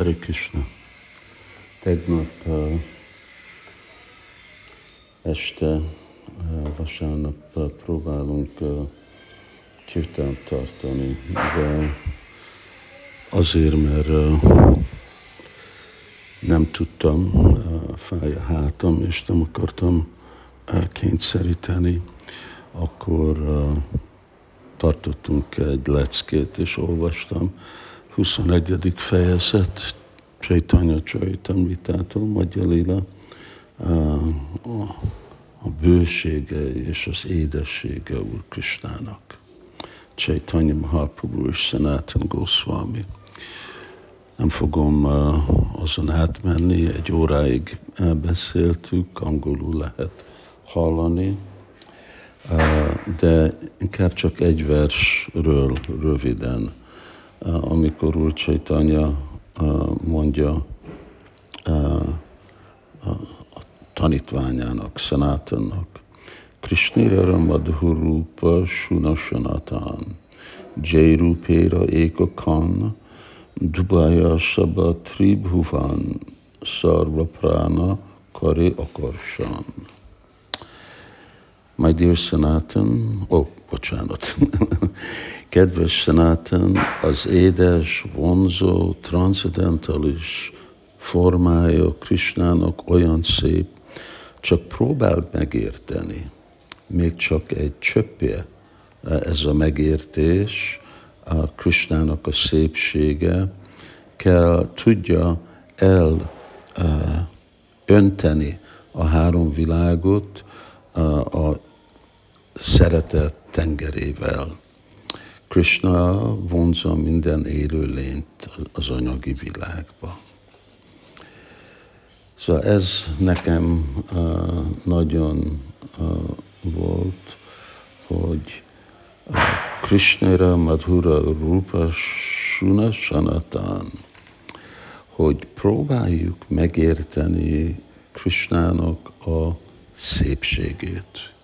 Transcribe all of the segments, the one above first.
Hare Krishna. Tegnap uh, este, uh, vasárnap uh, próbálunk uh, kirtánt tartani, de azért, mert uh, nem tudtam, uh, fáj a hátam, és nem akartam uh, kényszeríteni, akkor uh, tartottunk egy leckét, és olvastam 21. fejezet Csaitanya Csaitamritától, Magyar Lila, a bősége és az édessége Úr Kristának. Csaitanya Mahaprabhu és Sanatan Goswami. Nem fogom azon átmenni, egy óráig beszéltük, angolul lehet hallani, de inkább csak egy versről röviden amikor Úr Csaitanya mondja a tanítványának, Szanátannak, Krishnira Madhurupa Sunasanatan, Jairupera Eka Khan, Dubaya Saba Tribhuvan, Sarva Prana Kare Akarsan. My dear Sanatan, oh, bocsánat, Kedves Sanatan, az édes, vonzó, transzendentális formája Krisnának olyan szép, csak próbáld megérteni. Még csak egy csöppje ez a megértés, a Krisnának a szépsége, kell tudja el uh, önteni a három világot a szeretet tengerével. Krishna vonza minden élő lényt az anyagi világba. Szóval ez nekem uh, nagyon uh, volt, hogy uh, Krishnera Madhura Rupa Suna Sanatan, hogy próbáljuk megérteni Krishnának a szépségét.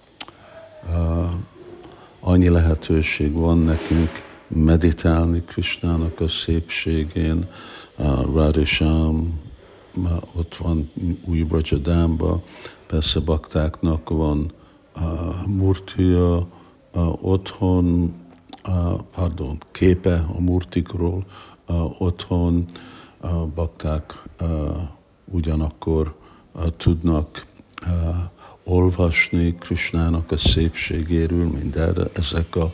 Annyi lehetőség van nekünk meditálni Krisnának a szépségén, Radisham, ott van új Brajadámba, persze baktáknak van murtia otthon, pardon, képe a murtikról otthon, bakták ugyanakkor tudnak olvasni Krisnának a szépségéről, mindenre ezek a,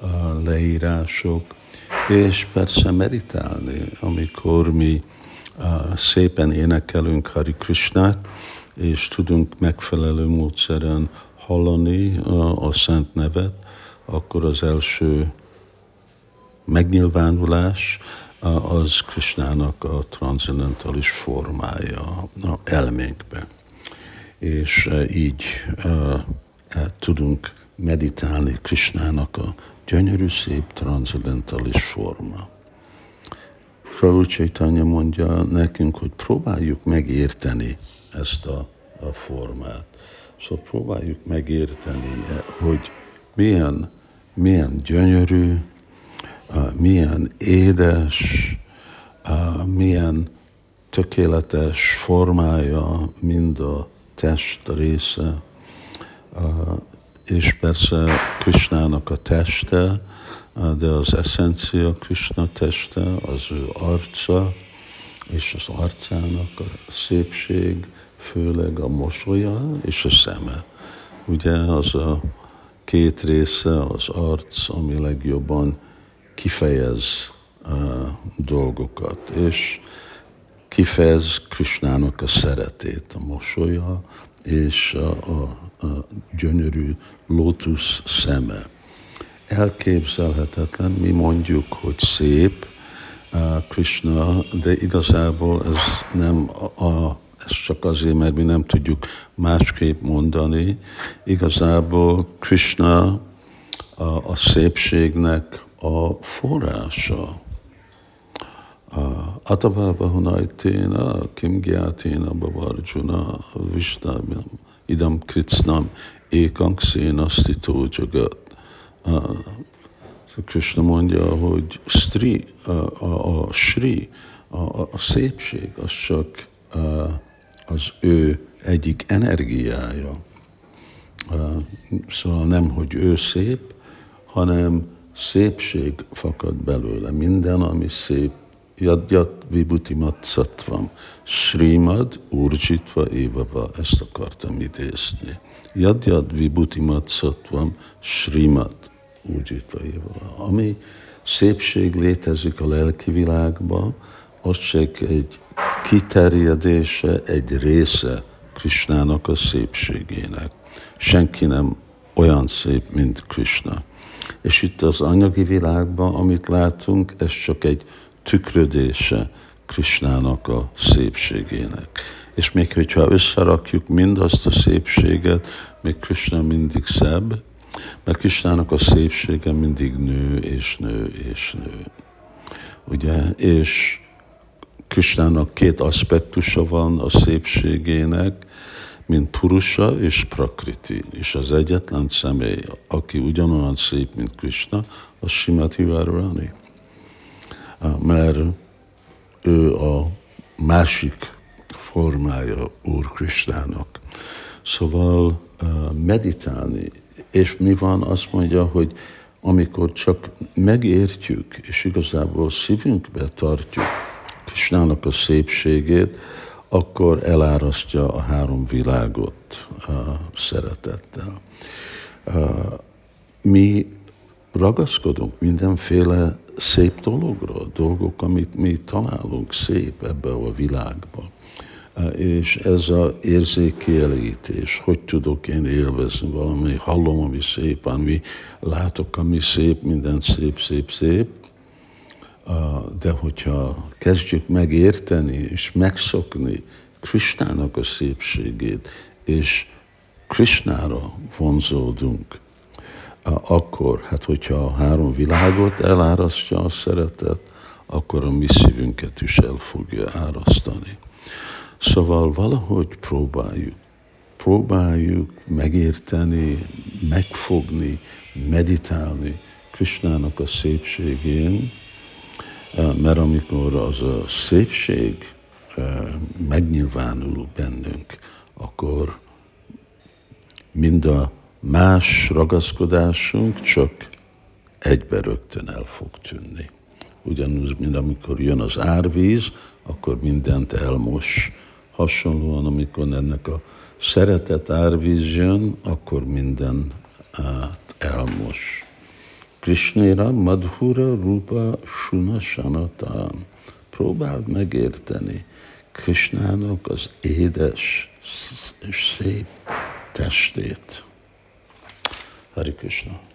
a leírások, és persze meditálni, amikor mi a, szépen énekelünk Hari Krishnát, és tudunk megfelelő módszeren hallani a, a szent nevet, akkor az első megnyilvánulás az Krisnának a transzendentális formája a elménkben és eh, így uh, tudunk meditálni Krisnának a gyönyörű, szép, transzendentális forma. Prabhu Chaitanya mondja nekünk, hogy próbáljuk megérteni ezt a, a formát. Szóval próbáljuk megérteni, eh, hogy milyen, milyen gyönyörű, milyen édes, milyen tökéletes formája mind a test része, és persze Krishnának a teste, de az eszencia Krishna teste, az ő arca, és az arcának a szépség, főleg a mosolya és a szeme. Ugye az a két része, az arc, ami legjobban kifejez uh, dolgokat, és kifejez Krisnának a szeretét, a mosolya és a, a, a gyönyörű lótusz szeme. Elképzelhetetlen, mi mondjuk, hogy szép Krishna, de igazából ez nem a, a ez csak azért, mert mi nem tudjuk másképp mondani. Igazából Krishna a, a szépségnek a forrása. Atavaba hunaiténa, kim gyáténa bavarjuna, vistábjam, idam kritsnam, ékank szénasztitó jagat. Krishna mondja, hogy Sri, a, a, a Sri, a, a szépség, az csak a, az ő egyik energiája. Szóval nem, hogy ő szép, hanem szépség fakad belőle. Minden, ami szép, Jadjat vibutimat szatvam, Srimad urjitva évava, ezt akartam idézni. Jadjat vibutimat szatvam, Srimad urjitva évava. Ami szépség létezik a lelki világban, az csak egy kiterjedése, egy része Krisnának a szépségének. Senki nem olyan szép, mint Krishna. És itt az anyagi világban, amit látunk, ez csak egy tükrödése Krishnának a szépségének. És még hogyha összerakjuk mindazt a szépséget, még Krishna mindig szebb, mert Krishnának a szépsége mindig nő és nő és nő. Ugye? És Krishnának két aspektusa van a szépségének, mint Purusa és Prakriti. És az egyetlen személy, aki ugyanolyan szép, mint Krishna, az Simati Várvani. Mert ő a másik formája Úr Krishnának. Szóval meditálni, és mi van, azt mondja, hogy amikor csak megértjük, és igazából szívünkbe tartjuk Krishnának a szépségét, akkor elárasztja a három világot a szeretettel. Mi ragaszkodunk mindenféle szép dologra, dolgok, amit mi találunk szép ebbe a világban. És ez az érzékielítés, hogy tudok én élvezni valami, hallom, ami szép, ami látok, ami szép, minden szép, szép, szép, de hogyha kezdjük megérteni és megszokni Krisnának a szépségét, és Krisnára vonzódunk, akkor, hát hogyha a három világot elárasztja a szeretet, akkor a mi szívünket is el fogja árasztani. Szóval valahogy próbáljuk, próbáljuk megérteni, megfogni, meditálni Krisnának a szépségén, mert amikor az a szépség megnyilvánul bennünk, akkor mind a más ragaszkodásunk csak egybe rögtön el fog tűnni. Ugyanúgy, mint amikor jön az árvíz, akkor mindent elmos. Hasonlóan, amikor ennek a szeretet árvíz jön, akkor minden elmos. Krishnera Madhura Rupa Shuna Shanatan. Próbáld megérteni Krishnának az édes és szép testét. Hari Krishna.